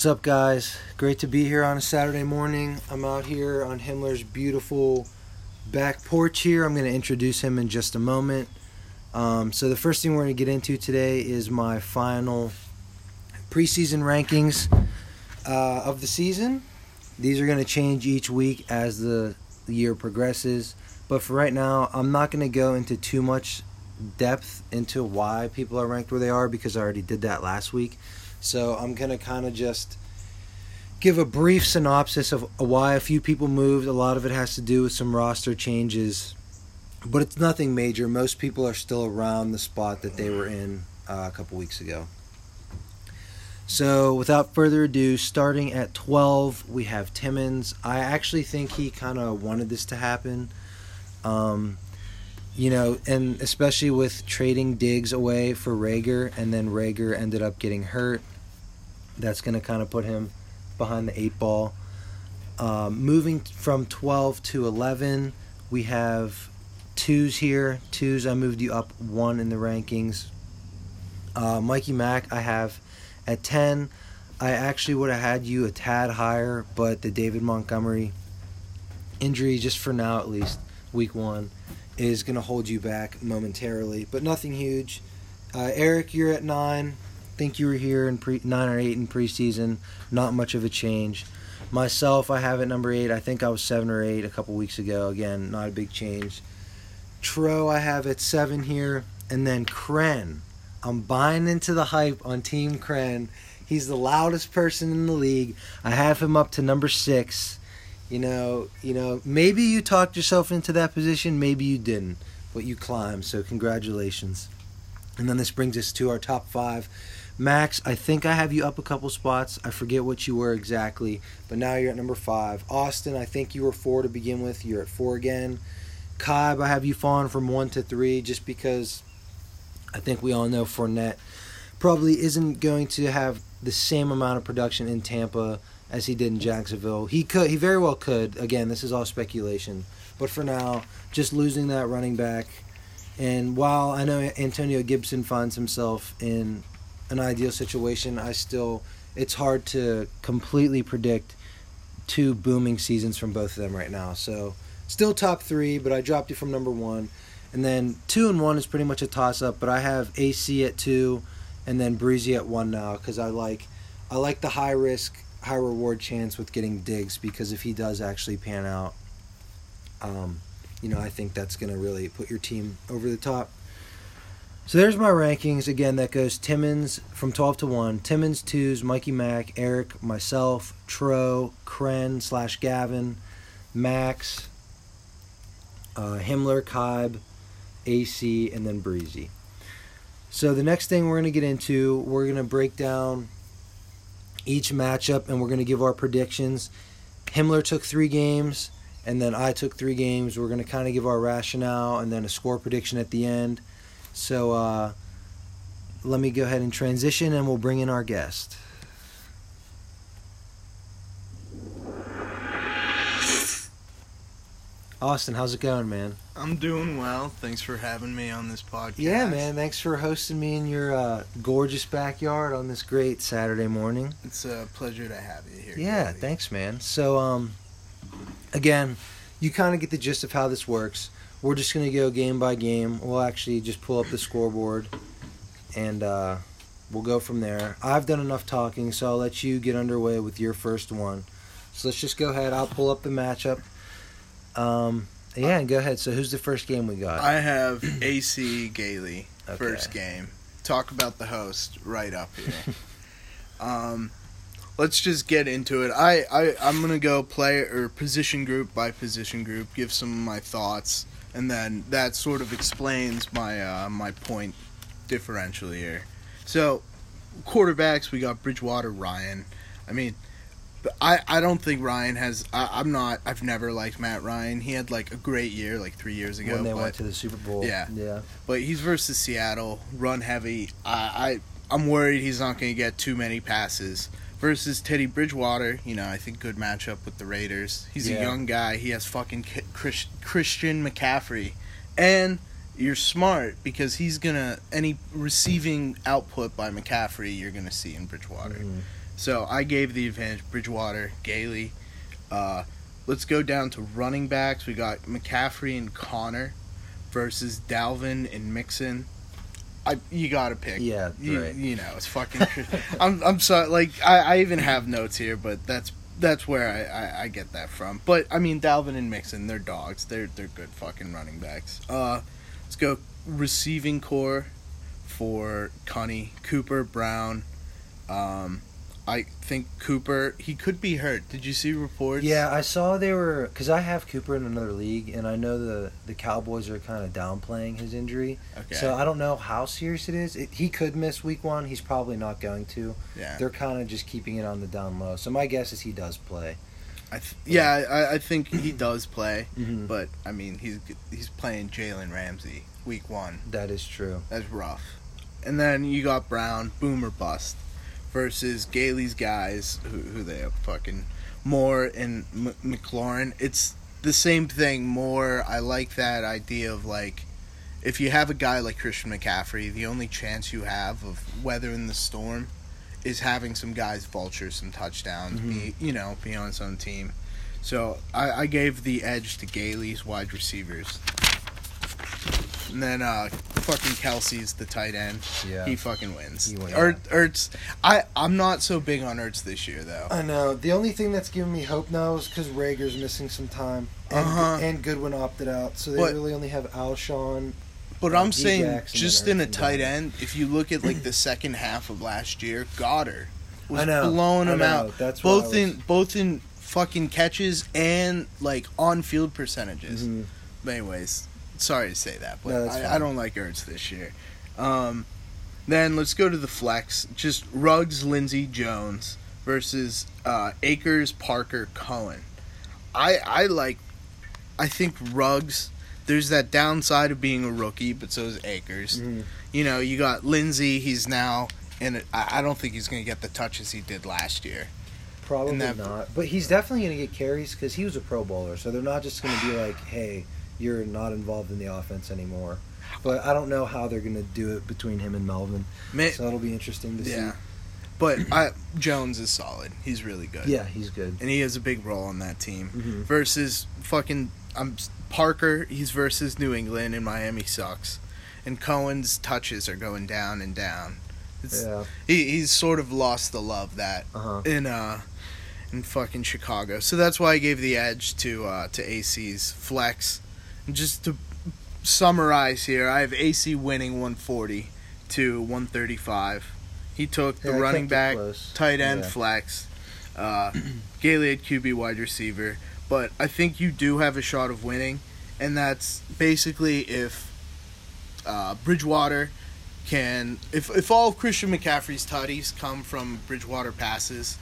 What's up, guys? Great to be here on a Saturday morning. I'm out here on Himler's beautiful back porch here. I'm going to introduce him in just a moment. Um, so, the first thing we're going to get into today is my final preseason rankings uh, of the season. These are going to change each week as the year progresses. But for right now, I'm not going to go into too much depth into why people are ranked where they are because I already did that last week. So I'm going to kind of just give a brief synopsis of why a few people moved. A lot of it has to do with some roster changes, but it's nothing major. Most people are still around the spot that they were in uh, a couple weeks ago. So, without further ado, starting at 12, we have Timmons. I actually think he kind of wanted this to happen. Um, you know, and especially with trading Diggs away for Reagor, and then Reagor ended up getting hurt. That's going to kind of put him behind the eight ball. Um, moving from 12 to 11, we have twos here. Twos, I moved you up one in the rankings. Uh, Mikey Mack, I have at 10. I actually would have had you a tad higher, but the David Montgomery injury, just for now at least, week one, is going to hold you back momentarily, but nothing huge. Uh, Eric, you're at nine think you were here in pre nine or eight in preseason. Not much of a change. Myself, I have it number eight. I think I was seven or eight a couple weeks ago. Again, not a big change. Tro, I have at seven here, and then Kren. I'm buying into the hype on Team Kren. He's the loudest person in the league. I have him up to number six. You know, you know, maybe you talked yourself into that position, maybe you didn't, but you climbed. So congratulations. And then this brings us to our top five. Max, I think I have you up a couple spots. I forget what you were exactly, but now you're at number five. Austin, I think you were four to begin with. You're at four again. Cobb, I have you falling from one to three just because I think we all know Fournette probably isn't going to have the same amount of production in Tampa as he did in Jacksonville. He could, he very well could. Again, this is all speculation, but for now, just losing that running back. And while I know Antonio Gibson finds himself in an ideal situation, I still it's hard to completely predict two booming seasons from both of them right now. So still top three, but I dropped you from number one. And then two and one is pretty much a toss up, but I have AC at two and then Breezy at one now because I like I like the high risk, high reward chance with getting Diggs because if he does actually pan out, um, you know, I think that's gonna really put your team over the top. So there's my rankings. Again, that goes Timmons from 12 to 1. Timmons 2s, Mikey Mack, Eric, myself, Tro, Kren slash Gavin, Max, uh, Himler, Kibe, AC, and then Breezy. So the next thing we're going to get into, we're going to break down each matchup and we're going to give our predictions. Himmler took three games, and then I took three games. We're going to kind of give our rationale and then a score prediction at the end. So uh, let me go ahead and transition and we'll bring in our guest. Austin, how's it going, man? I'm doing well. Thanks for having me on this podcast. Yeah, man. Thanks for hosting me in your uh, gorgeous backyard on this great Saturday morning. It's a pleasure to have you here. Yeah, buddy. thanks, man. So, um, again, you kind of get the gist of how this works we're just going to go game by game. We'll actually just pull up the scoreboard and uh, we'll go from there. I've done enough talking, so I'll let you get underway with your first one. So let's just go ahead. I'll pull up the matchup. Um, yeah, and go ahead. So who's the first game we got? I have AC Gailey okay. first game. Talk about the host right up here. um, let's just get into it. I, I I'm gonna go play or position group by position group. Give some of my thoughts and then that sort of explains my uh, my point differential here. So, quarterbacks we got Bridgewater, Ryan. I mean, I I don't think Ryan has. I, am not. I've never liked Matt Ryan. He had like a great year like three years ago when they but, went to the Super Bowl. Yeah, yeah. But he's versus Seattle, run heavy. I, I I'm worried he's not going to get too many passes versus Teddy Bridgewater. You know, I think good matchup with the Raiders. He's yeah. a young guy. He has fucking Chris, Christian McCaffrey, and you're smart because he's gonna any receiving output by McCaffrey you're gonna see in Bridgewater. Mm-hmm. So I gave the advantage Bridgewater, Gailey. Uh, let's go down to running backs. We got McCaffrey and Conner versus Dalvin and Mixon. I you gotta pick. Yeah, you, right. you know it's fucking. I'm I'm sorry. Like I, I even have notes here, but that's that's where I, I, I get that from. But I mean Dalvin and Mixon, they're dogs. They're they're good fucking running backs. Uh, let's go receiving corps for Connie Cooper Brown. Um, I think Cooper he could be hurt. Did you see reports? Yeah, I saw they were because I have Cooper in another league, and I know the the Cowboys are kind of downplaying his injury. Okay. So I don't know how serious it is. It, he could miss week one. He's probably not going to. yeah. They're kind of just keeping it on the down low. So my guess is he does play. I th- yeah, I, I think he does play, Mm-hmm. but I mean he's he's playing Jalen Ramsey week one. That is true. That's rough. And then you got Brown, boomer bust, versus Gailey's guys, who, who they have fucking Moore and M- McLaurin. It's the same thing. Moore, I like that idea of like, if you have a guy like Christian McCaffrey, the only chance you have of weathering the storm is having some guys vulture some touchdowns, mm-hmm. be you know, be on his own team. So I, I gave the edge to Gailey's wide receivers. And then uh fucking Kelce's the tight end. Yeah. He fucking wins. He wins. Ert, Ertz I I'm not so big on Ertz this year though. I know. The only thing that's giving me hope now is because Reagor's missing some time, and, Uh-huh. and Goodwin opted out, so they But- really only have Alshon. But Uh, I'm D. saying just in a tight and end, if you look at like the second half of last year, Goedert was I know. blowing I him know. out. That's why I both was- in both in fucking catches and like on field percentages. Mhm. But anyways, sorry to say that, but No, I, I don't like Ertz this year. Um, then let's go to the flex. Just Ruggs, Lindsey, Jones versus uh, Akers, Parker, Cohen. I I like. I think Ruggs. There's that downside of being a rookie, but so is Akers. Mhm. You know, you got Lindsey. He's now, and I I don't think he's going to get the touches he did last year. Probably that- not, but he's definitely going to get carries because he was a Pro Bowler. So they're not just going to be like, "Hey, you're not involved in the offense anymore." But I don't know how they're going to do it between him and Melvin. So that'll be interesting to yeah, but I, Jones is solid. He's really good. Yeah, he's good. and he has a big role on that team. Mhm. Versus fucking um, Parker, he's versus New England, and Miami sucks. And Cohen's touches are going down and down. It's, Yeah. he, he's sort of lost the love that Uh huh. in uh in fucking Chicago. So that's why I gave the edge to uh, to AC's flex. Just to summarize here, I have AC winning 140 to 135. He took the Yeah, running back, tight end, Yeah. flex, uh, Gailey at QB wide receiver. But I think you do have a shot of winning, and that's basically if uh, Bridgewater can, if if all of Christian McCaffrey's tutties come from Bridgewater passes,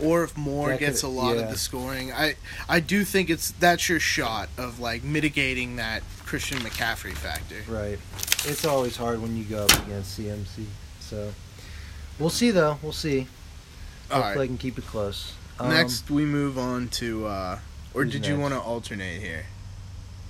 or if Moore That gets a lot yeah. of the scoring, I I do think it's that's your shot of like mitigating that Christian McCaffrey factor. Right. It's always hard when you go up against CMC. So we'll see, though. We'll see. All Hopefully, I can keep it close. Um, Next, we move on to, uh, or did you want to alternate here?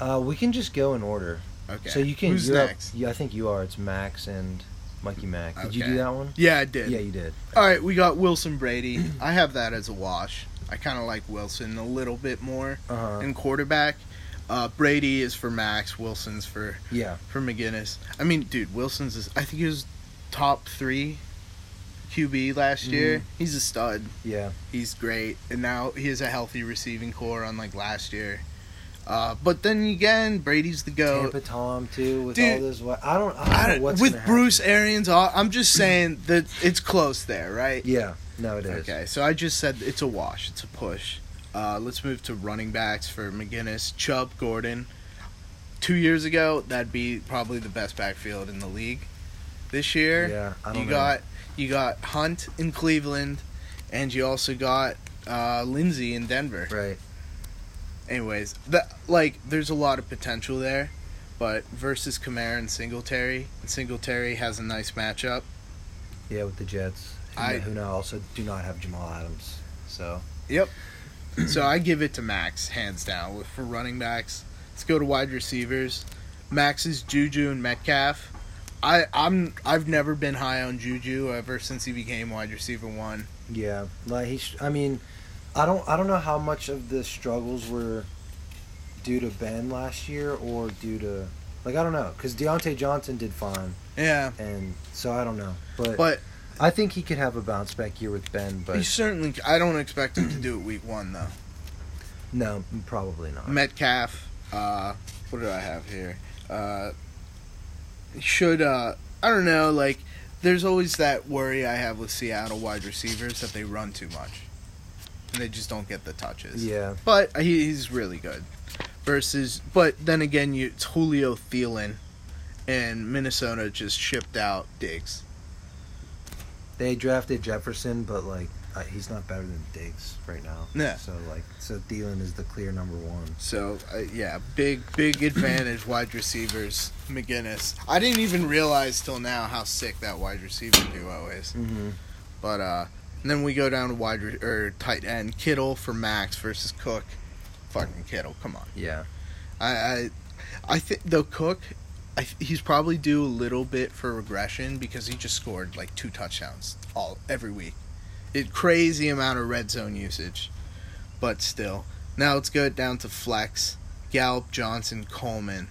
uh, we can just go in order. Okay. So you can. Who's you're up- next? yeah, I think you are. It's Max and Mikey Mac. Did you do that one? Yeah, I did. Yeah, you did. All right, we got Wilson Brady. I have that as a wash. I kind of like Wilson a little bit more Uh huh. in quarterback. Uh, Brady is for Max. Wilson's for Yeah. for McGinnis. I mean, dude, Wilson's is. I think he was top three QB last year. He's a stud. Yeah. He's great, and now he has a healthy receiving corps, unlike last year. Uh, but then again, Brady's the goat. Tampa Tom too with Dude, all this. I don't. I I don't know don't- what's with Bruce happen. Arians, I'm just saying that it's close there, right? Yeah. No, it is. Okay, so I just said it's a wash. It's a push. Uh, let's move to running backs for McGinnis, Chubb, Gordon. Two years ago, that'd be probably the best backfield in the league. This year, Yeah. I don't you know. got you got Hunt in Cleveland, and you also got uh, Lindsey in Denver. Right. Anyways, that like there's a lot of potential there, but versus Kamara and Singletary, Singletary has a nice matchup. Yeah, with the Jets. Who, I- who now also do not have Jamal Adams. So yep. so I give it to Max hands down for running backs. Let's go to wide receivers. Max is Juju and Metcalf. I I'm I've never been high on Juju ever since he became wide receiver one. Yeah, like he. I mean, I don't. I don't know how much of the struggles were due to Ben last year or due to like I don't know because Diontae Johnson did fine. Yeah, and so I don't know, but but I think he could have a bounce back year with Ben. But he certainly. I don't expect him to do it week one though. No, probably not. Metcalf. Uh, what do I have here? Uh, should uh, I don't know. Like, there's always that worry I have with Seattle wide receivers that they run too much, and they just don't get the touches. Yeah, but he, he's really good. Versus, but then again, you it's Julio Thielen, and Minnesota just shipped out Diggs. They drafted Jefferson, but like uh, he's not better than Diggs right now. Yeah. So like, so Thielen is the clear number one. So uh, yeah, big big advantage wide receivers. McGinnis. I didn't even realize till now how sick that wide receiver duo is. Mm-hmm. But uh, and then we go down to wide re- or tight end Kittle for Max versus Cook. Fucking Kittle, come on. Yeah. I I, I think though Cook. I, he's probably due a little bit for regression because he just scored like two touchdowns all every week. It crazy amount of red zone usage, but still. Now let's go down to flex. Gallup, Johnson, Coleman,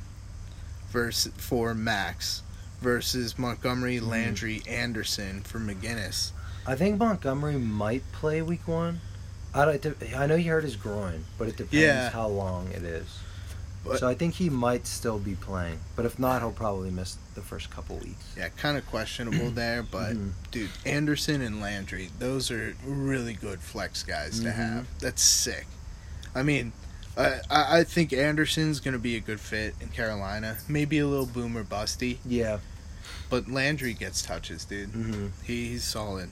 versus for Max versus Montgomery, Mhm. Landry, Anderson for McGinnis. I think Montgomery might play week one. I don't. I know he hurt his groin, but it depends Yeah. how long it is. But- so I think he might still be playing, but if not, he'll probably miss the first couple weeks. Yeah, kind of questionable there, but Mhm. dude, Anderson and Landry, those are really good flex guys to Mhm. have. That's sick. I mean, I I think Anderson's gonna be a good fit in Carolina. Maybe a little boomer busty, Yeah. but Landry gets touches, dude. hmm He, he's solid.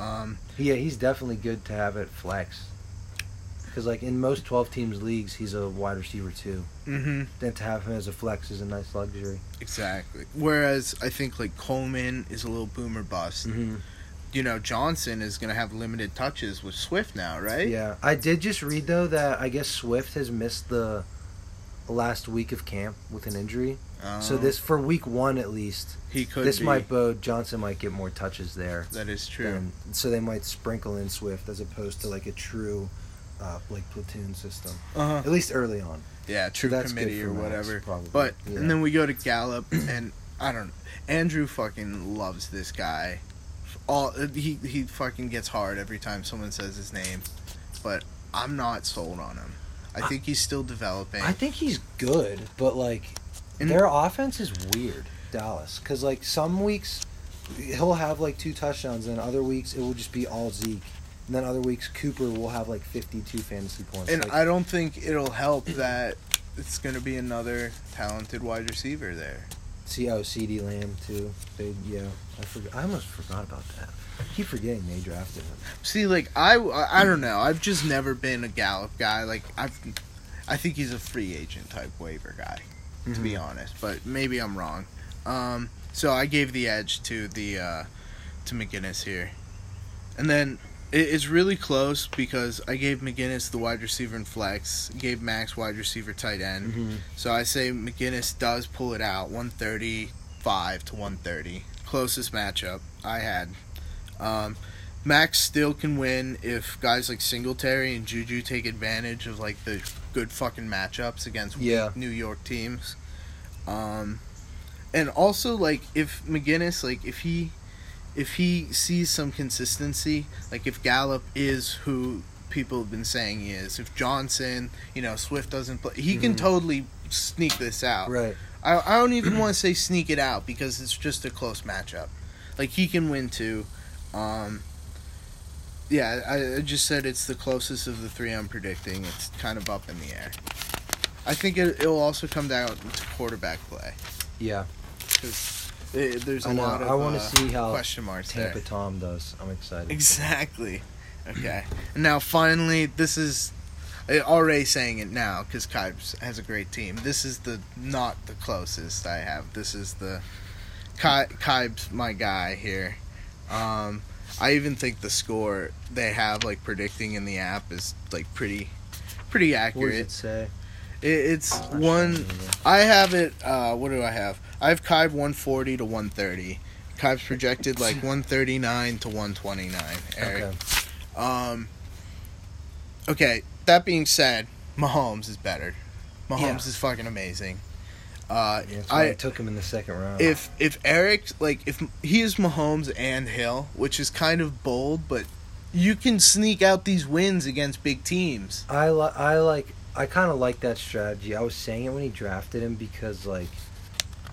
Um, Yeah, he's definitely good to have at flex. Because like in most twelve teams leagues, he's a wide receiver too. hmm Then to have him as a flex is a nice luxury. exactly. Whereas I think like Coleman is a little boomer bust. Mm-hmm. You know, Johnson is gonna have limited touches with Swift now, right? Yeah, I did just read though that I guess Swift has missed the last week of camp with an injury. So Um, this for week one at least, he could this be. might bode Johnson might get more touches there. That is true. And so they might sprinkle in Swift as opposed to like a true uh, like platoon system. Uh-huh. At least early on. Yeah, So true that's committee or for Max, whatever. probably. But Yeah. and then we go to Gallup, and I don't. Andrew fucking loves this guy. All he he fucking gets hard every time someone says his name, but I'm not sold on him. I- think he's still developing. I think he's good, but like And- their offense is weird, Dallas. Because like some weeks he'll have like two touchdowns, and other weeks it will just be all Zeke, and then other weeks Cooper will have like fifty-two fantasy points. and like, I don't think it'll help that it's going to be another talented wide receiver there. see oh CeeDee Lamb too. They yeah, I forgot. I almost forgot about that. I keep forgetting they drafted him. See, like I, I don't know. I've just never been a Gallup guy. Like I've, I think he's a free agent type waiver guy. To be Mhm. honest, but maybe I'm wrong. Um, so I gave the edge to the uh, to McGinnis here, and then it, it's really close because I gave McGinnis the wide receiver and flex, gave Max wide receiver tight end. Mhm. So I say McGinnis does pull it out, 135 to 130, closest matchup I had. Um, Max still can win if guys like Singletary and Juju take advantage of like the good fucking matchups against Yeah. New York teams. Um, and also like if McGinnis like if he if he sees some consistency, like if Gallup is who people have been saying he is, if Johnson, you know, Swift doesn't play, he can Mhm. totally sneak this out. Right. I, I don't even want to say sneak it out because it's just a close matchup. Like he can win too. Um, yeah, I, I just said it's the closest of the three I'm predicting. It's kind of up in the air. I think it, it'll also come down to quarterback play Yeah. because there's a I lot of I want uh, to see how question marks Tampa there. Tom does. I'm excited. Exactly. Okay. And now finally, this is uh, already saying it now because Kibes has a great team. This is the not the closest I have. This is the Ki- Kibes, my guy here. Um, I even think the score they have like predicting in the app is like pretty, pretty accurate. What does it say? It, it's I'm sure one. I have it. Uh, what do I have? I have Kibe 140 to 130. Kibe's projected like 139 to 129. Okay. Um. Okay. That being said, Mahomes is better. Mahomes Yeah. is fucking amazing. Uh, Yeah, I, I took him in the second round. if if Eric like if he is Mahomes and Hill, which is kind of bold, but you can sneak out these wins against big teams. I li- I like I kind of like that strategy. I was saying it when he drafted him because like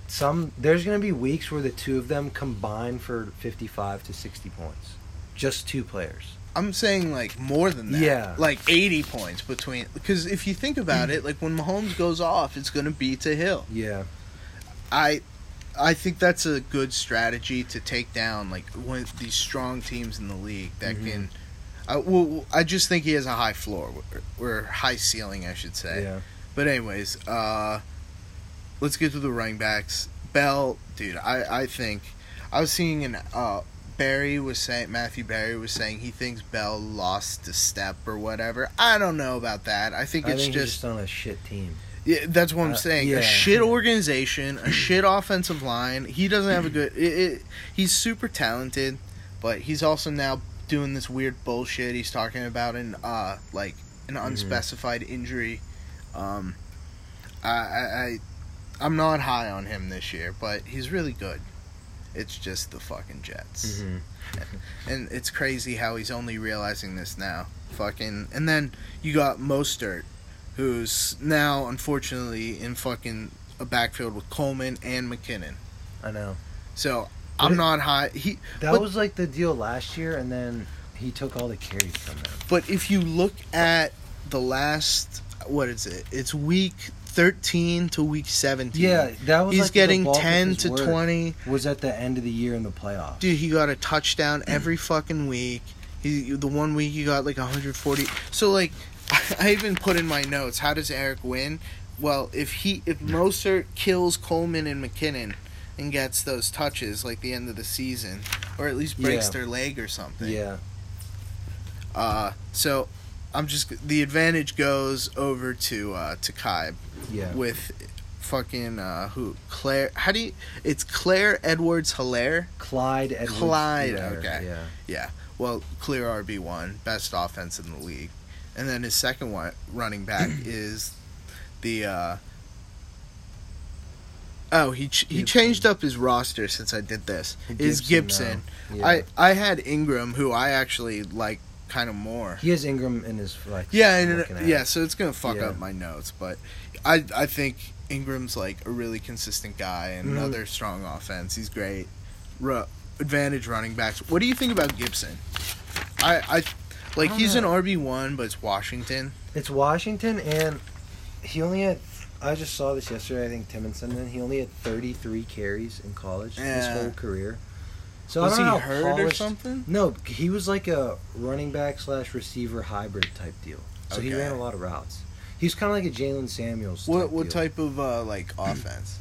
some there's gonna be weeks where the two of them combine for 55 to 60 points, just two players. I'm saying like more than that. Yeah. Like 80 points between because if you think about it, like when Mahomes goes off, it's going to be to Hill. Yeah, I I think that's a good strategy to take down like one of these strong teams in the league that Mhm. can I, well, I just think he has a high floor or, or high ceiling, I should say. yeah. But anyways, uh, let's get to the running backs. Bell, dude, I, I think I was seeing an uh, Berry was saying Matthew Berry was saying he thinks Bell lost a step or whatever. I don't know about that. I think I it's think he's just just on a shit team. yeah, that's what I'm Uh, saying. yeah. A shit organization, a shit offensive line. He doesn't have a good. It, it, he's super talented, but he's also now doing this weird bullshit. He's talking about an uh like an Mm-hmm. unspecified injury. Um, I, I I I'm not high on him this year, but he's really good. It's just the fucking Jets. Mhm. And it's crazy how he's only realizing this now. Fucking and then you got Mostert, who's now unfortunately in fucking a backfield with Coleman and McKinnon. I know. So But I'm it- not high. He That But- was like the deal last year, and then he took all the carries from them. but if you look at the last what is it? It's week 13 to week 17. Yeah, that was He's like getting bulk of 10 to work 20. Was at the end of the year in the playoffs. Dude, he got a touchdown every fucking week. He the one week he got like 140. So like, I even put in my notes. How does Eric win? Well, if he if Mostert kills Coleman and McKinnon and gets those touches like the end of the season, or at least breaks Yeah. their leg or something. Yeah, Uh, so I'm just the advantage goes over to uh to Kaib yeah. with fucking uh who Claire. How do you? It's Claire Edwards Helaire. Clyde Edwards. Clyde, Helaire, okay. Yeah. Yeah, well, clear RB one, best offense in the league, and then his second one running back is the. uh Oh, he ch- he changed up his roster since I did this. Is Gibson? Yeah. I I had Ingram, who I actually like kind of more. he has Ingram in his like. Yeah, and, yeah. So it's gonna fuck Yeah. up my notes, but I I think Ingram's like a really consistent guy and Mhm. another strong offense. He's great. Ru- advantage running backs. What do you think about Gibson? I I like don't he's know. an RB one, but it's Washington. It's Washington, and he only had. I just saw this yesterday. I think Timmons and. He only had 33 carries in college his whole career. So Was I he don't know hurt how or something? No, he was like a running back slash receiver hybrid type deal. So he ran a lot of routes. He's kind of like a Jaylen Samuels. What type what deal. type of uh, like offense?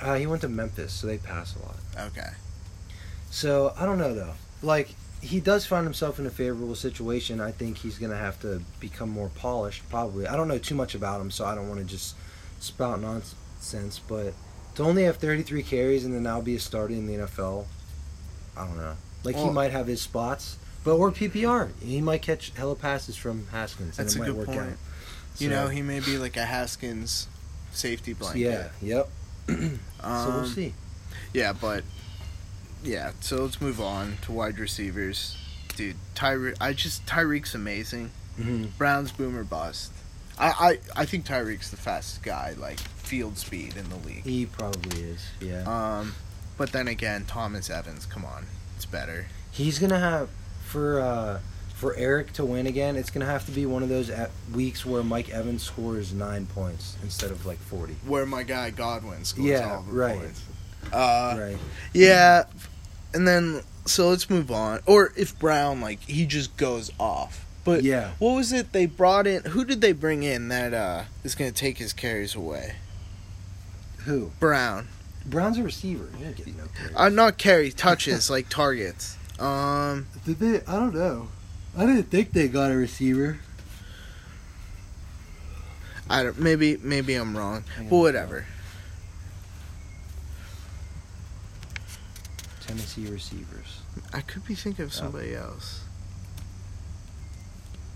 Uh, he went to Memphis, so they pass a lot. Okay. So I don't know though. Like he does find himself in a favorable situation. I think he's gonna have to become more polished. Probably. I don't know too much about him, so I don't want to just spout nonsense. But to only have 33 carries and then now be a starter in the NFL, I don't know. Like he might have his spots, but or PPR, he might catch hella passes from Haskins, and it a might good work point. out. You know, he may be like a Haskins safety blanket. Yeah. Yep. Um, so we'll see. Yeah, but yeah. So let's move on to wide receivers, dude. Tyreek, I just Tyreek's amazing. hmm Browns boomer bust. I, I I think Tyreek's the fastest guy, like field speed in the league. He probably is. Yeah. Um, but then again, Thomas Evans, come on, it's better. He's gonna have for uh, for Eric to win again. It's gonna have to be one of those weeks where Mike Evans scores nine points instead of like forty. Where my guy Godwin scores Yeah, all the right. points. Uh, right. yeah, and then so let's move on. Or if Brown like he just goes off. But Yeah. what was it they brought in? Who did they bring in that uh is going to take his carries away? Who? Brown. Brown's a receiver. He didn't get no carries. Uh, not carry touches like targets. Um, Did they? I don't know. I didn't think they got a receiver. I don't. Maybe maybe I'm wrong, but whatever. Tennessee receivers. I could be thinking of somebody else.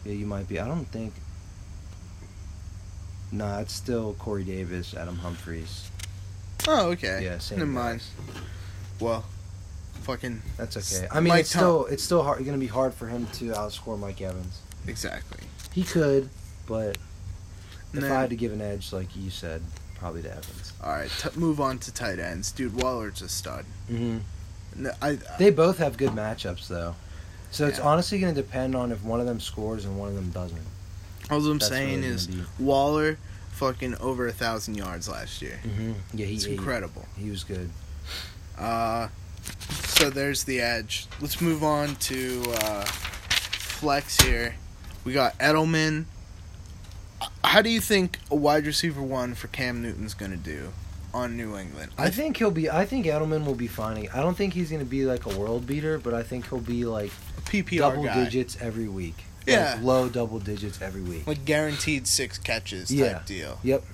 Yeah, you might be. I don't think. Nah, it's still Corey Davis, Adam Humphries. Oh, okay. Yeah, same. Never mind. Well, fucking That's okay. I mean, Mike it's Tom- still it's still hard. Going to be hard for him to outscore Mike Evans. exactly. He could, but if Nah. I had to give an edge, like you said, probably to Evans. All right, t- move on to tight ends, dude. Waller's a stud. hmm No, I, They both have good matchups, though. So it's honestly going to depend on if one of them scores and one of them doesn't. all I'm That's saying really is Waller, fucking over a thousand yards last year. Mm-hmm. Yeah, he It's ate. incredible. He was good. Uh, so there's the edge. Let's move on to uh, flex here. We got Edelman. How do you think a wide receiver one for Cam Newton's gonna do on New England? I think he'll be. I think Edelman will be fine. I don't think he's going to be like a world beater, but I think he'll be like PPR double guy, digits every week. Yeah. like low double digits every week. like guaranteed six catches type Yeah. deal. Yep.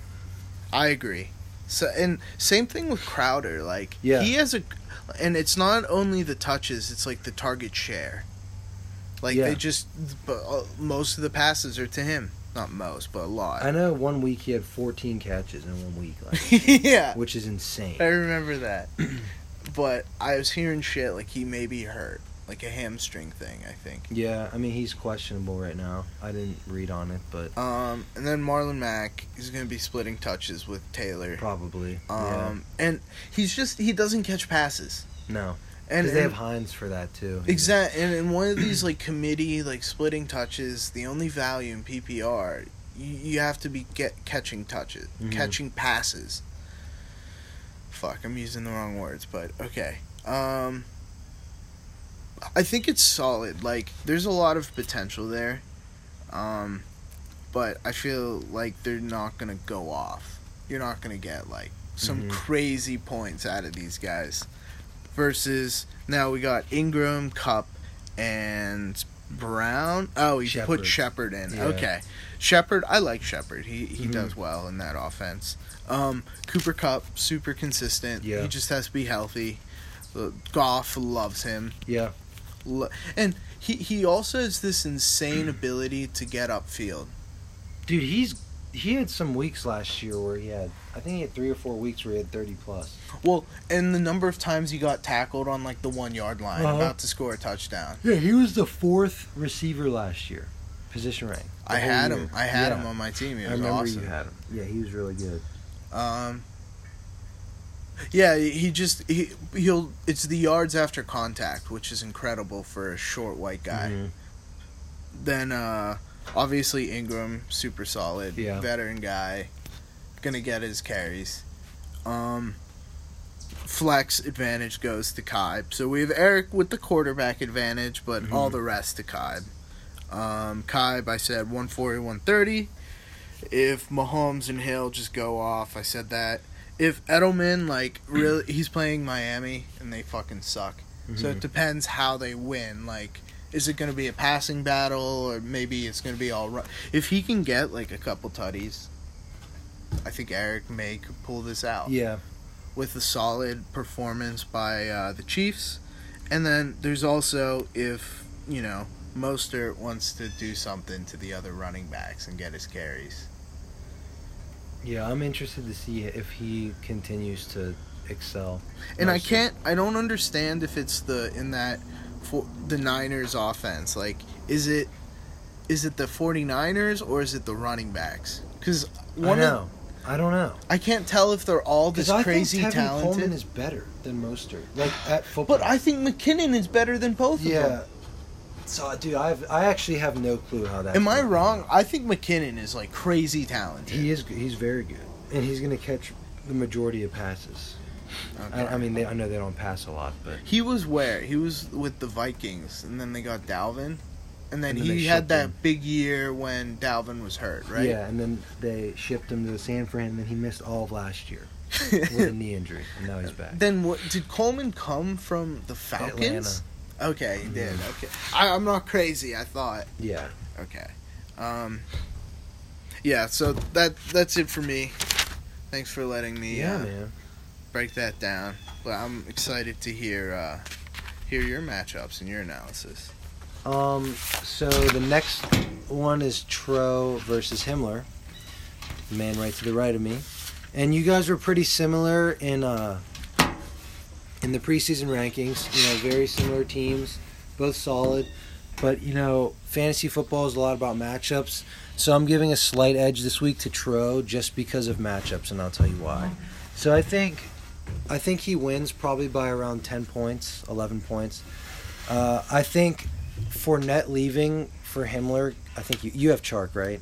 I agree. So and same thing with Crowder. Like Yeah. he has a, and it's not only the touches; it's like the target share. Like Yeah. they just, uh, most of the passes are to him. Not most, but a lot. I know one week he had 14 catches in one week, like, yeah, which is insane. I remember that. but I was hearing shit like he may be hurt, like a hamstring thing. I think. Yeah, I mean he's questionable right now. I didn't read on it, but Um, and then Marlon Mack is going to be splitting touches with Taylor. probably. Um, and he's just he doesn't catch passes. No, And, they have Hines for that too. Exact, and in one of these like committee like splitting touches, the only value in PPR, you, you have to be get catching touches, Mhm. catching passes. Fuck, I'm using the wrong words, but okay. Um, I think it's solid. Like, there's a lot of potential there, um, but I feel like they're not gonna go off. You're not gonna get like some Mhm. crazy points out of these guys. Versus now we got Ingram, Kupp, and Brown. Oh, he put Shepard. In. Yeah. Okay, Shepard. I like Shepard. He he Mhm. does well in that offense. Um, Cooper Kupp, super consistent. Yeah. He just has to be healthy. Uh, Goff loves him. Yeah, Lo- and he he also has this insane ability to get upfield. dude, he's he had some weeks last year where he had. I think he had three or four weeks where he had 30 plus. Well, and the number of times he got tackled on like the one yard line, Uh-huh. about to score a touchdown. Yeah, he was the fourth receiver last year, position rank. I had year. him. I had Yeah. him on my team. He I remember awesome. you had him. Yeah, he was really good. Um. Yeah, he just he he'll it's the yards after contact, which is incredible for a short white guy. Mhm. Then uh obviously Ingram, super solid, Yeah. veteran guy, gonna get his carries. Um flex advantage goes to Kybe. So we have Eric with the quarterback advantage, but Mhm. all the rest to Kybe. Um Kybe I said 140, 130. If Mahomes and Hill just go off, I said that. If Edelman like really he's playing Miami and they fucking suck. So Mhm. it depends how they win. Like, is it going to be a passing battle, or maybe it's going to be all run? If he can get like a couple tutties, I think Eric may could pull this out yeah, with a solid performance by uh, the Chiefs. And then there's also if you know Mostert wants to do something to the other running backs and get his carries. Yeah. I'm interested to see if he continues to excel. And I can't. I don't understand if it's the in that for the Niners offense. Like, is it is it the 49ers or is it the running backs? Because I one know. of I don't know. I can't tell if they're all this I crazy think Tevin talented. Coleman is better than Mostert. Like at football. but I think McKinnon is better than both of yeah. them. So, dude, I have I actually have no clue how that. Am I wrong? I think McKinnon is like crazy talented. He is. He's very good, and he's going to catch the majority of passes. Okay. I, I mean, they, I know they don't pass a lot, but he was where he was with the Vikings, and then they got Dalvin, and then, And then he had that him. big year when Dalvin was hurt, right? yeah, and then they shipped him to the San Fran, and then he missed all of last year with a knee injury, and now he's back. Then what did Coleman come from the Falcons? Okay, he did. Okay, I, I'm not crazy. I thought. Yeah, Okay, um, yeah. So that that's it for me. Thanks for letting me yeah, uh, man. break that down. But I'm excited to hear uh, hear your matchups and your analysis. Um, so the next one is Tro versus Himler, the man right to the right of me, and you guys were pretty similar in uh, in the preseason rankings. You know, very similar teams, both solid, but you know, fantasy football is a lot about matchups. So I'm giving a slight edge this week to Tro just because of matchups, and I'll tell you why. So I think I think he wins probably by around 10 points, 11 points. Uh, I think Fournette leaving for Himler, I think you, you have Chark, right?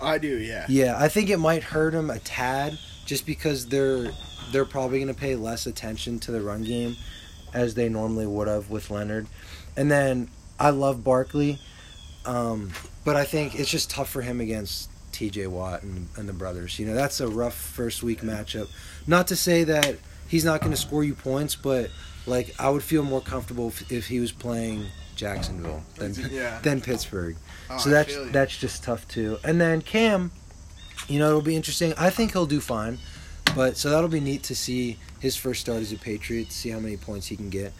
I do, yeah. Yeah, I think it might hurt him a tad just because they're they're probably going to pay less attention to the run game as they normally would have with Leonard. And then I love Barkley, um, but I think it's just tough for him against T.J. Watt and, and the brothers. You know, that's a rough first week matchup. Not to say that he's not going to score you points, but like I would feel more comfortable if, if he was playing Jacksonville than yeah. than Pittsburgh. Oh, so that's that's just tough too. And then Cam, you know, it'll be interesting. I think he'll do fine, but so that'll be neat to see his first start as a Patriot, see how many points he can get.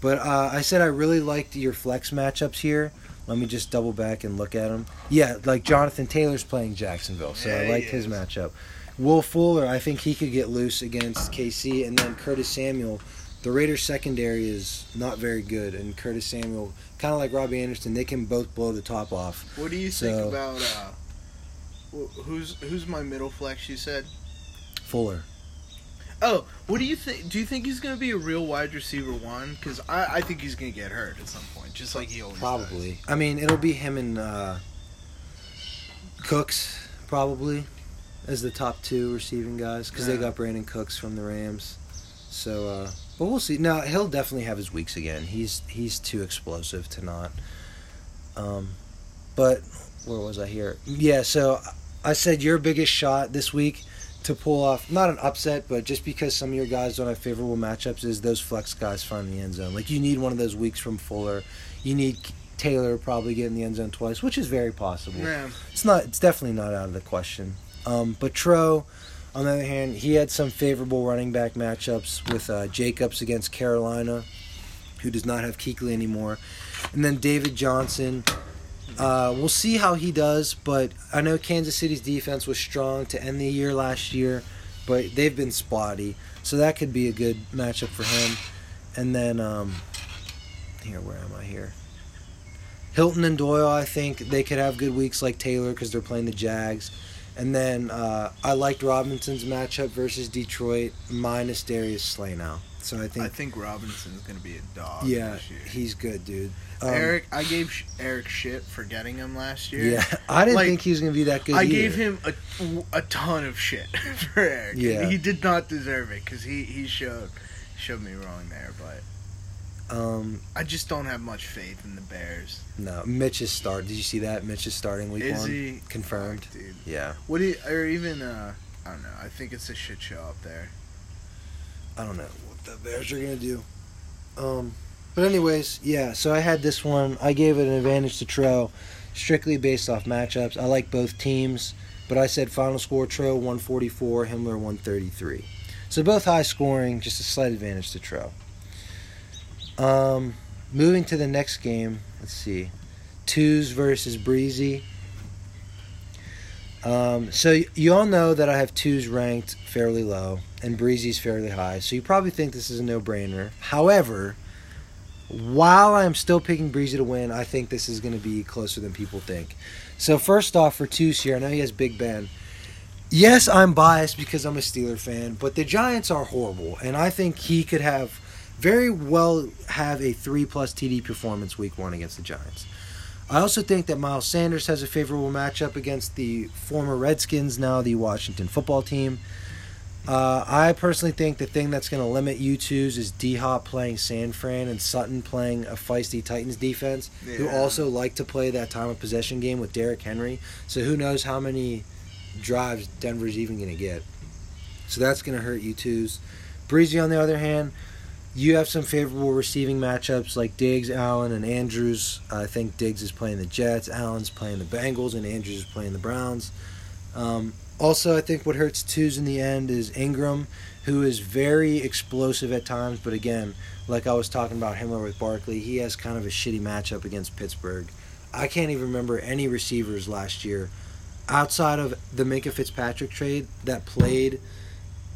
But uh, I said I really liked your flex matchups here. Let me just double back and look at them. Yeah, like Jonathan Taylor's playing Jacksonville, so yeah, I liked his matchup. Will Fuller, I think he could get loose against KC, and then Curtis Samuel. The Raiders secondary is not very good, and Curtis Samuel, kind of like Robbie Anderson, they can both blow the top off. What do you so, think about uh, who's who's my middle flex? You said Fuller. Oh, what do you think? Do you think he's going to be a real wide receiver one? Because I, I think he's going to get hurt at some point, just like he always probably. Does. I mean, it'll be him and uh, Cooks probably as the top two receiving guys because yeah. they got Brandin Cooks from the Rams. So, uh, but we'll see. Now he'll definitely have his weeks again. He's he's too explosive to not. Um, but where was I here? Yeah, so I said your biggest shot this week to pull off not an upset, but just because some of your guys don't have favorable matchups, is those flex guys find the end zone. Like you need one of those weeks from Fuller. You need Taylor probably get in the end zone twice, which is very possible. Yeah. It's not. It's definitely not out of the question. Um, but Tro, on the other hand, he had some favorable running back matchups with uh, Jacobs against Carolina, who does not have Kuechly anymore, and then David Johnson. Uh, we'll see how he does, but I know Kansas City's defense was strong to end the year last year, but they've been spotty, so that could be a good matchup for him. And then, um, here, where am I here? Hilton and Doyle, I think they could have good weeks like Taylor because they're playing the Jags. And then uh, I liked Robinson's matchup versus Detroit minus Darius Slay now. So I think I think Robinson's gonna be a dog. Yeah, he's good, dude. Um, Eric, I gave Eric shit for getting him last year. Yeah, I didn't like, think he was gonna be that good. I either. gave him a, a ton of shit for Eric. Yeah, he did not deserve it because he he showed showed me wrong there, but um, I just don't have much faith in the Bears. No, Mitch is start. Did you see that? Mitch is starting week is one. He? Confirmed. Dude. Yeah. What do you, or even uh, I don't know. I think it's a shit show up there. I don't know what the Bears are gonna do. Um, but anyways, yeah. So I had this one. I gave it an advantage to Tro, strictly based off matchups. I like both teams, but I said final score Tro 144, Himler 133. So both high scoring, just a slight advantage to Tro. Um, moving to the next game, let's see. Twos versus Breezy. Um, so you all know that I have twos ranked fairly low and Breezy's fairly high. So you probably think this is a no-brainer. However, while I'm still picking Breezy to win, I think this is going to be closer than people think. So first off, for twos here, I know he has Big Ben. Yes, I'm biased because I'm a Steeler fan, but the Giants are horrible, and I think he could have very well have a three plus TD performance week one against the Giants. I also think that Miles Sanders has a favorable matchup against the former Redskins, now the Washington football team. Uh, I personally think the thing that's going to limit you twos is D Hop playing San Fran and Sutton playing a feisty Titans defense, yeah. who also like to play that time of possession game with Derrick Henry. So who knows how many drives Denver's even going to get. So that's going to hurt you twos. Breezy, on the other hand, you have some favorable receiving matchups like Diggs, Allen, and Andrews. I think Diggs is playing the Jets, Allen's playing the Bengals, and Andrews is playing the Browns. Um, also, I think what hurts twos in the end is Ingram, who is very explosive at times, but again, like I was talking about Himler with Barkley, he has kind of a shitty matchup against Pittsburgh. I can't even remember any receivers last year outside of the Minkah Fitzpatrick trade that played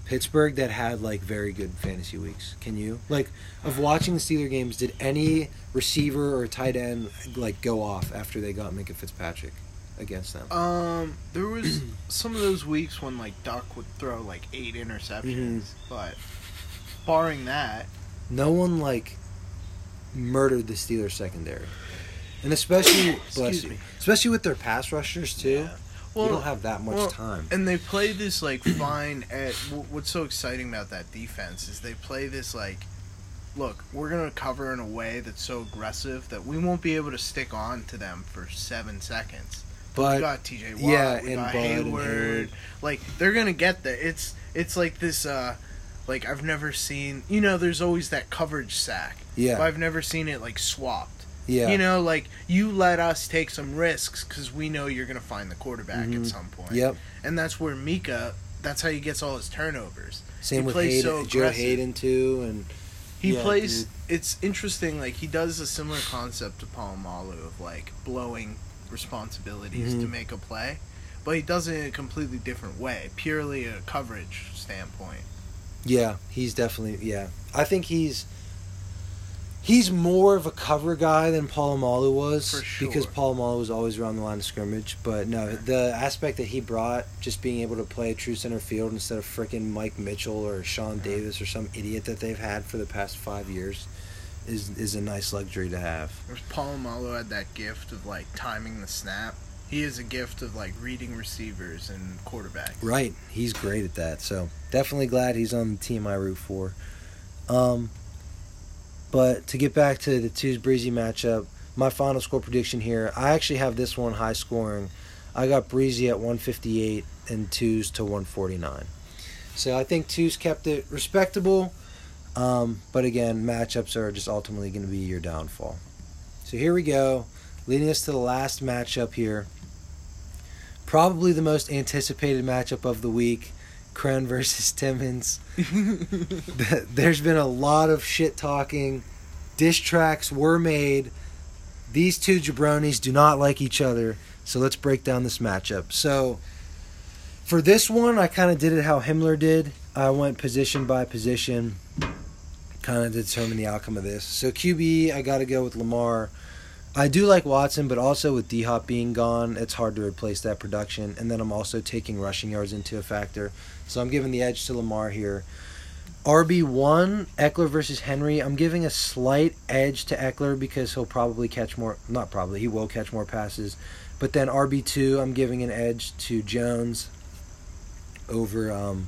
Pittsburgh that had like very good fantasy weeks. Can you like of watching the Steeler games? Did any receiver or tight end like go off after they got Minkah Fitzpatrick against them? Um, there was some of those weeks when like Duck would throw like eight interceptions, mm-hmm. but barring that, no one like murdered the Steelers secondary, and especially bless you, especially with their pass rushers too. Yeah. Well, you don't have that much well, time. And they play this like fine. At what's so exciting about that defense is they play this like, look, we're gonna cover in a way that's so aggressive that we won't be able to stick on to them for seven seconds. But we got T.J. Watt, yeah, we got Heyward, Heyward. Like they're gonna get there. It's it's like this. uh like I've never seen. You know, there's always that coverage sack. Yeah. But I've never seen it like swapped. Yeah. You know, like you let us take some risks because we know you're going to find the quarterback mm-hmm. at some point. Yep. And that's where Minkah. That's how he gets all his turnovers. Same he with Haden, so Joe Haden too, and he yeah, plays. Dude. It's interesting. Like he does a similar concept to Polamalu of like blowing responsibilities mm-hmm. to make a play, but he does it in a completely different way, purely a coverage standpoint. Yeah, he's definitely yeah. I think he's he's more of a cover guy than Polamalu was sure. because Polamalu was always around the line of scrimmage. But no, the aspect that he brought, just being able to play a true center field instead of freaking Mike Mitchell or Sean Davis or some idiot that they've had for the past five years, is is a nice luxury to have. Polamalu had that gift of like timing the snap. He has a gift of like reading receivers and quarterbacks. Right, he's great at that. So definitely glad he's on the team I root for. Um, but to get back to the twos breezy matchup, my final score prediction here, I actually have this one high scoring. I got breezy at 158 and twos to 149. So I think twos kept it respectable. Um, but again, matchups are just ultimately going to be your downfall. So here we go, leading us to the last matchup here. Probably the most anticipated matchup of the week. Kren versus Timmons. There's been a lot of shit talking. Dish tracks were made. These two jabronis do not like each other. So let's break down this matchup. So for this one, I kind of did it how Himler did. I went position by position, kind of determine the outcome of this. So QB, I got to go with Lamar. I do like Watson, but also with D Hop being gone, it's hard to replace that production. And then I'm also taking rushing yards into a factor. So I'm giving the edge to Lamar here. RB1, Ekeler versus Henry. I'm giving a slight edge to Ekeler because he'll probably catch more, not probably, he will catch more passes. But then RB2, I'm giving an edge to Jones over, um,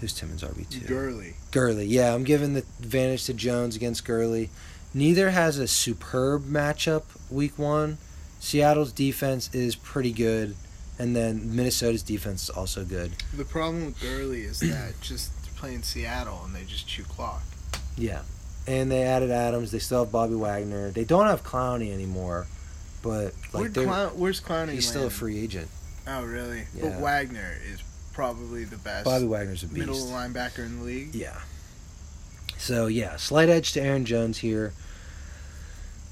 who's Timmons RB2? Gurley. Gurley, yeah. I'm giving the advantage to Jones against Gurley. Neither has a superb matchup week one. Seattle's defense is pretty good, and then Minnesota's defense is also good. The problem with Gurley is that just playing Seattle and they just chew clock. Yeah, and they added Adams. They still have Bobby Wagner. They don't have Clowney anymore, but like Where Clown, where's Clowney? He's still a free agent. Oh really? Yeah. But Wagner is probably the best. Bobby Wagner's a beast. Middle linebacker in the league. Yeah. So yeah, slight edge to Aaron Jones here.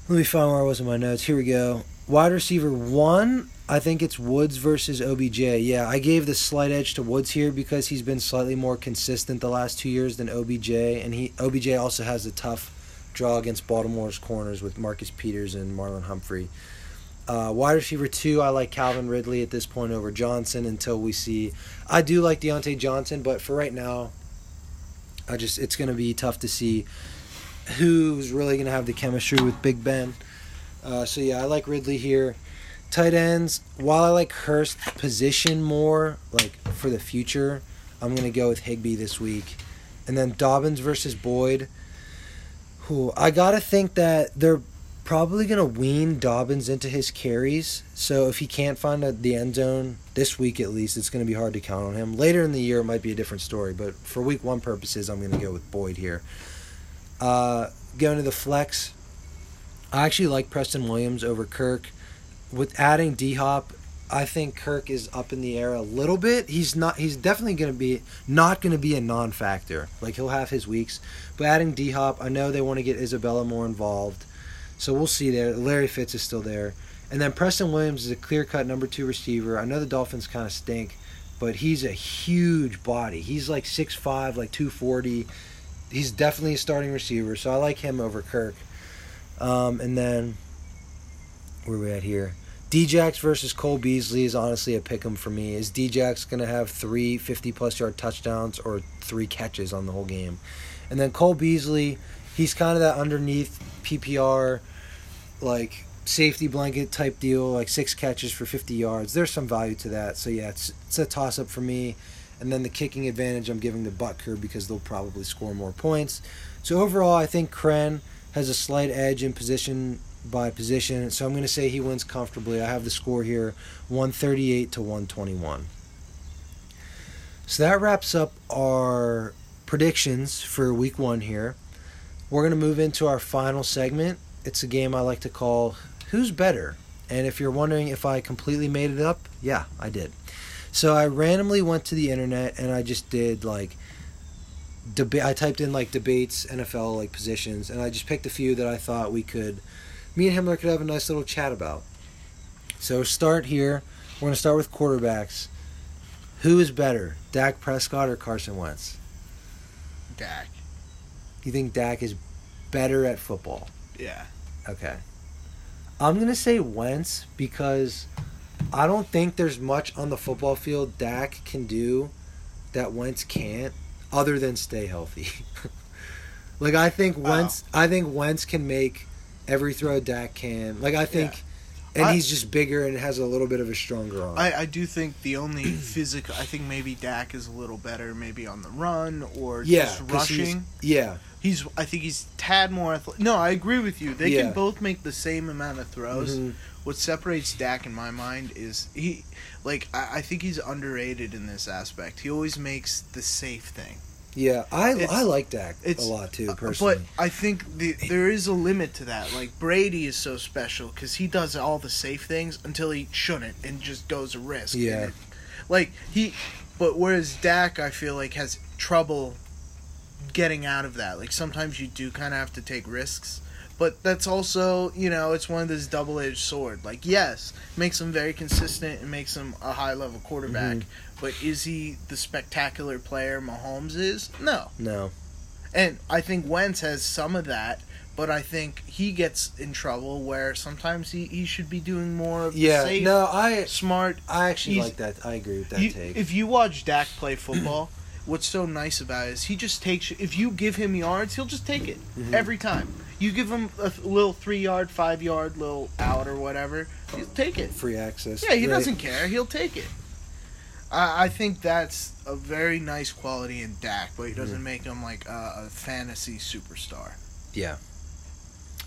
Let me find where I was in my notes. Here we go. Wide receiver one, I think it's Woods versus OBJ. Yeah, I gave the slight edge to Woods here because he's been slightly more consistent the last two years than OBJ, and he OBJ also has a tough draw against Baltimore's corners with Marcus Peters and Marlon Humphrey. Uh, wide receiver two, I like Calvin Ridley at this point over Johnson until we see. I do like Diontae Johnson, but for right now, I just it's going to be tough to see who's really going to have the chemistry with Big Ben. Uh, so yeah, I like Ridley here. Tight ends, while I like Hurst position more, like for the future, I'm going to go with Higbee this week. And then Dobbins versus Boyd. Who I got to think that they're probably going to wean Dobbins into his carries. So if he can't find a, the end zone this week at least, it's going to be hard to count on him. Later in the year, it might be a different story. But for week one purposes, I'm going to go with Boyd here. Uh, going to the flex, I actually like Preston Williams over Kirk. With adding D Hop, I think Kirk is up in the air a little bit. He's not. He's definitely going to be not going to be a non-factor. Like he'll have his weeks, but adding D Hop, I know they want to get Isabella more involved. So we'll see there. Larry Fitz is still there. And then Preston Williams is a clear cut number two receiver. I know the Dolphins kind of stink, but he's a huge body. He's like 6'5, like 240. He's definitely a starting receiver, so I like him over Kirk. Um, and then, where are we at here? Djax versus Cole Beasley is honestly a pick 'em for me. Is Djax going to have three 50 plus yard touchdowns or three catches on the whole game? And then Cole Beasley, he's kind of that underneath PPR, like safety blanket type deal, like six catches for 50 yards. There's some value to that. So yeah, it's it's a toss up for me. And then the kicking advantage I'm giving the Butker because they'll probably score more points. So overall, I think Kren has a slight edge in position by position. So I'm going to say he wins comfortably. I have the score here 138 to 121. So that wraps up our predictions for week one here. We're going to move into our final segment. It's a game I like to call Who's Better? And if you're wondering if I completely made it up, yeah, I did. So I randomly went to the internet and I just did like debate. I typed in like debates, NFL like positions, and I just picked a few that I thought we could, me and Himler could have a nice little chat about. So start here. We're gonna start with quarterbacks. Who is better, Dak Prescott or Carson Wentz? Dak. You think Dak is better at football? Yeah. Okay. I'm gonna say Wentz because I don't think there's much on the football field Dak can do that Wentz can't, other than stay healthy. like I think Wentz, wow. I think Wentz can make every throw Dak can. Like I think, yeah. And I, he's just bigger and has a little bit of a stronger arm. I, I do think the only physical, I think maybe Dak is a little better, maybe on the run or yeah, just rushing. Yeah, he's. I think he's tad more. Athletic. No, I agree with you. They yeah. can both make the same amount of throws. Mm-hmm what separates Dak in my mind is he, like, I, I think he's underrated in this aspect. He always makes the safe thing. Yeah, I it's, I like Dak a lot too uh, personally. But I think the, there is a limit to that. Like Brady is so special because he does all the safe things until he shouldn't and just goes a risk. Yeah, like he, but whereas Dak, I feel like has trouble getting out of that. Like sometimes you do kind of have to take risks but that's also you know it's one of those double edged sword. Like yes, makes him very consistent and makes him a high level quarterback. Mm-hmm. But is he the spectacular player Mahomes is? No, no. And I think Wentz has some of that, but I think he gets in trouble where sometimes he, he should be doing more of yeah. Safe, no, I smart. I actually like that. I agree with that you, take. If you watch Dak play football. what's so nice about it is he just takes if you give him yards he'll just take it mm-hmm. every time you give him a little three yard, five yard, little out or whatever. He'll take it. Free access. Yeah, he right. doesn't care. He'll take it. I, I think that's a very nice quality in Dak, but he doesn't mm. make him like a, a, fantasy superstar. Yeah.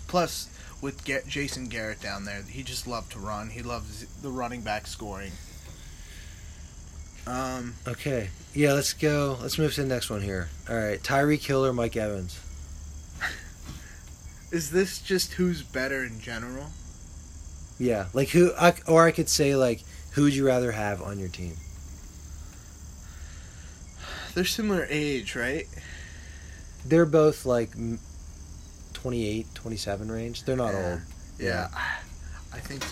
Plus, with Get Jason Garrett down there, he just loved to run. He loves the running back scoring. Um. Okay. Yeah. Let's go. Let's move to the next one here. All right. Tyreek Hill, Mike Evans. Is this just who's better in general? Yeah, like who, I, or I could say like, who would you rather have on your team? They're similar age, right? They're both like 28, 27 range. They're not yeah. old. Yeah. yeah. I think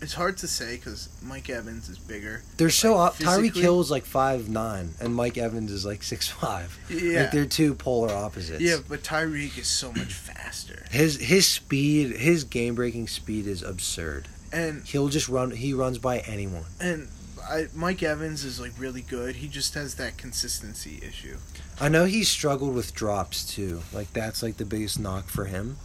it's hard to say because Mike Evans is bigger. They're so like, Tyreek Hill is like five nine, and Mike Evans is like six five. Yeah, like they're two polar opposites. Yeah, but Tyreek is so much faster. His his speed, his game breaking speed is absurd, and he'll just run. He runs by anyone. And I, Mike Evans is like really good. He just has that consistency issue. I know he struggled with drops too. Like that's like the biggest knock for him.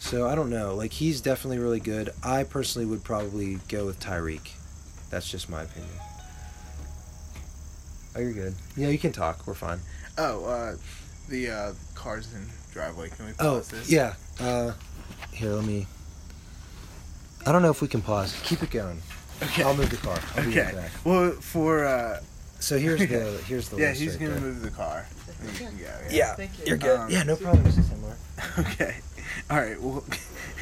So I don't know. Like he's definitely really good. I personally would probably go with Tyreek. That's just my opinion. Oh, you're good. Yeah, you can talk. We're fine. Oh, uh, the uh, cars in driveway. Can we oh, pause oh, this? Yeah. Uh, here, let me. I don't know if we can pause. Keep it going. Okay. I'll move the car. I'll okay. Right well, for uh, so here's the here's the yeah he's right gonna there. move the car. Yeah, yeah. yeah. you. are good. Um, yeah, no problem. okay. All right. Well,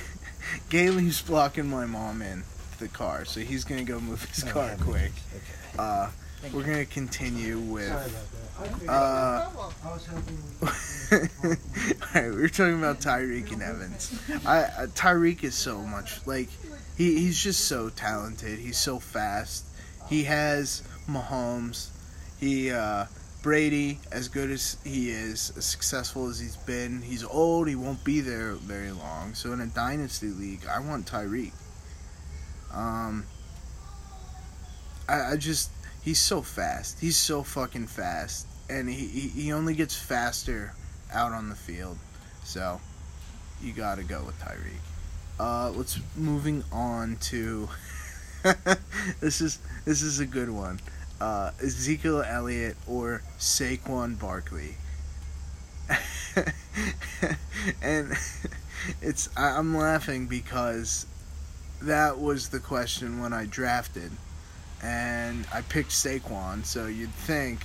Gailey's blocking my mom in the car, so he's gonna go move his oh, car quick. Okay. Uh, we're gonna continue with. Uh, Alright, we are talking about Tyreek and Evans. I uh, Tyreek is so much like he, he's just so talented. He's so fast. He has Mahomes. He uh, Brady, as good as he is, as successful as he's been, he's old. He won't be there very long. So in a dynasty league, I want Tyreek. Um, I, I just he's so fast. He's so fucking fast, and he he only gets faster out on the field. So you got to go with Tyreek. Uh, let's moving on to this is this is a good one. Uh, Ezekiel Elliott or Saquon Barkley. and it's I'm laughing because that was the question when I drafted and I picked Saquon, so you'd think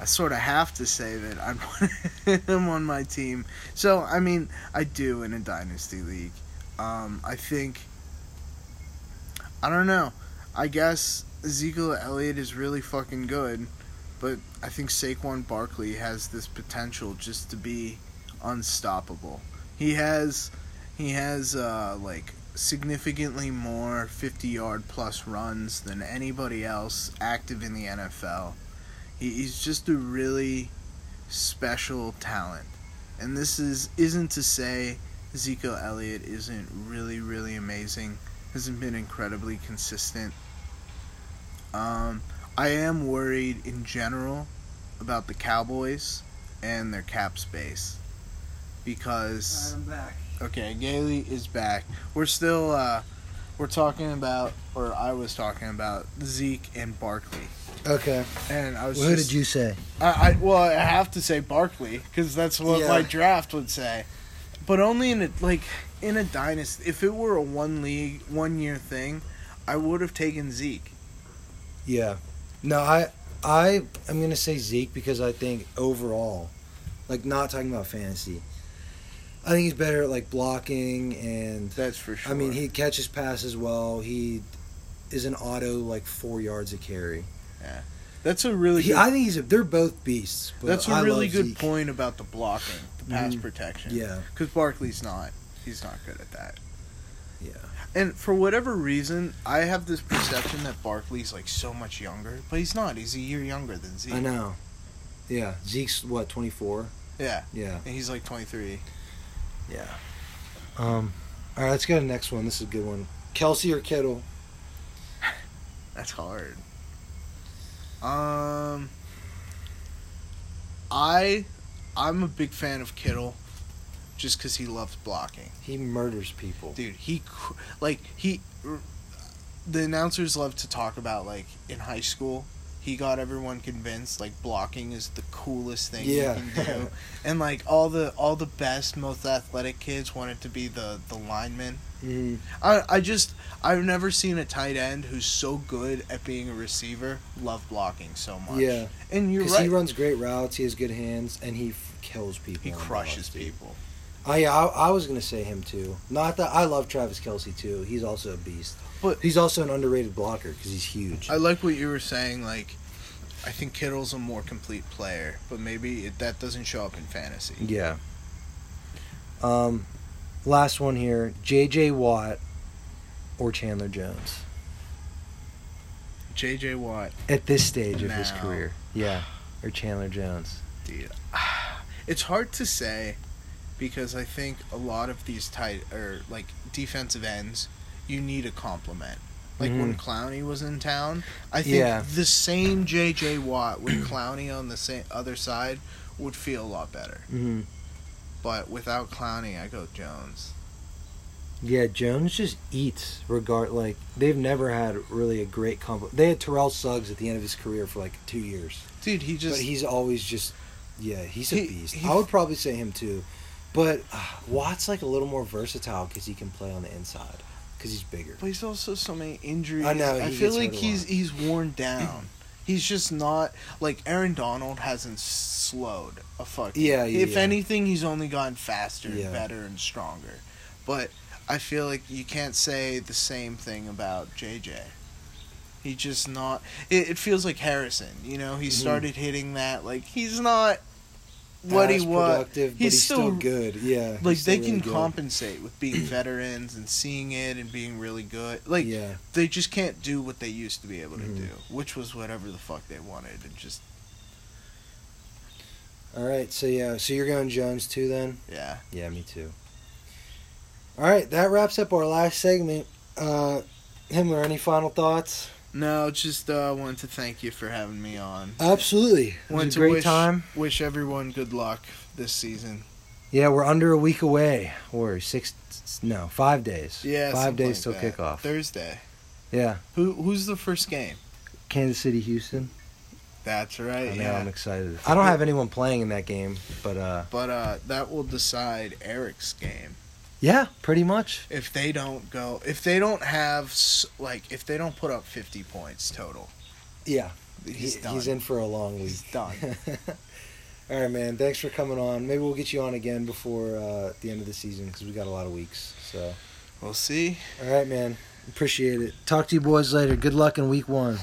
I sort of have to say that I'm him on my team. So I mean, I do in a dynasty league. Um, I think I don't know. I guess Ezekiel Elliott is really fucking good, but I think Saquon Barkley has this potential just to be unstoppable. He has he has uh, like significantly more 50 yard plus runs than anybody else active in the NFL. He, he's just a really special talent. And this is isn't to say Ezekiel Elliott isn't really really amazing. Hasn't been incredibly consistent. Um, I am worried in general about the Cowboys and their cap space because I'm back. Okay, Gailey is back. We're still uh, we're talking about, or I was talking about Zeke and Barkley. Okay. And I was. Well, who just, did you say? I, I well, I have to say Barkley because that's what Yeah. my draft would say, but only in a like in a dynasty. If it were a one league, one year thing, I would have taken Zeke. Yeah. No, I I I'm gonna say Zeke because I think overall, like not talking about fantasy, I think he's better at like blocking and That's for sure. I mean he catches passes well. He is an auto like four yards a carry. Yeah. That's a really. He, good, I think he's a, they're both beasts. But that's a I really good Zeke. point about the blocking, the pass Mhm. protection. Yeah, Because Barkley's not. He's not good at that. yeah. And for whatever reason, I have this perception that Barkley's like so much younger, but he's not. He's a year younger than Zeke. I know. Yeah, Zeke's what twenty four. Yeah, Yeah, and he's like 23. yeah. Um, all right, let's go to the next one. This is a good one. Kelce or Kittle? That's hard. Um, I, I'm a big fan of Kittle, just because he loves blocking. He murders people. Dude, he like he. The announcers love to talk about like in high school. He got everyone convinced like blocking is the coolest thing Yeah. you can do, and like all the all the best, most athletic kids wanted to be the the lineman. Mm-hmm. I I just I've never seen a tight end who's so good at being a receiver love blocking so much. Yeah, and you're because right. he runs great routes. He has good hands, and he f- kills people. he crushes dude. people. I, I I was gonna say him too. Not that I love Travis Kelce too. He's also a beast. But- he's also an underrated blocker because he's huge. I like what you were saying. Like, I think Kittle's a more complete player, but maybe it, that doesn't show up in fantasy. yeah. Um, last one here: J.J. Watt or Chandler Jones J.J. Watt, at this stage of his career. Yeah, or Chandler Jones. dude. It's hard to say because I think a lot of these tight or like defensive ends, you need a compliment. Like when Clowney was in town, I think Yeah. the same J.J. Watt with Clowney on the same other side would feel a lot better. Mm-hmm. But without Clowney, I go Jones. Yeah, Jones just eats regard like they've never had really a great comp. They had Terrell Suggs at the end of his career for like two years, Dude, he just but he's always just yeah, he's a He- beast. he- I would probably say him too, but uh, Watt's like a little more versatile because he can play on the inside because he's bigger. But he's also so many injuries. I know, I feel like he's he's worn down. he's just not like Aaron Donald hasn't slowed a fuck. Yeah, yeah, If yeah. anything, he's only gotten faster, Yeah. and better, and stronger. But I feel like you can't say the same thing about JJ. He just not. It, it feels like Harrison. You know, he mm-hmm. started mm-hmm. hitting that. Like he's not what he was. He's, he's still, good. Yeah. Like they can really compensate with being veterans and seeing it and being really good. Like yeah. they just can't do what they used to be able to mm-hmm. do, which was whatever the fuck they wanted and just. All right, so yeah, so you're going Jones too then? Yeah. Yeah, me too. All right, that wraps up our last segment. Uh, Himler, any final thoughts? No, just uh, wanted to thank you for having me on. Absolutely, it was a great wish, time. Wish everyone good luck this season. Yeah, we're under a week away, or six, no, five days. Yeah, five days like till kickoff. Thursday. Yeah. Who who's the first game? Kansas City, Houston. That's right. I know, yeah. I'm excited. I don't have anyone playing in that game, but uh. But uh, that will decide Eric's game. Yeah, pretty much. If they don't go, if they don't have like, if they don't put up fifty points total. Yeah, he's he, he's in for a long week. He's done. All right, man. Thanks for coming on. Maybe we'll get you on again before uh, the end of the season because we got a lot of weeks. So we'll see. All right, man. Appreciate it. Talk to you boys later. Good luck in week one.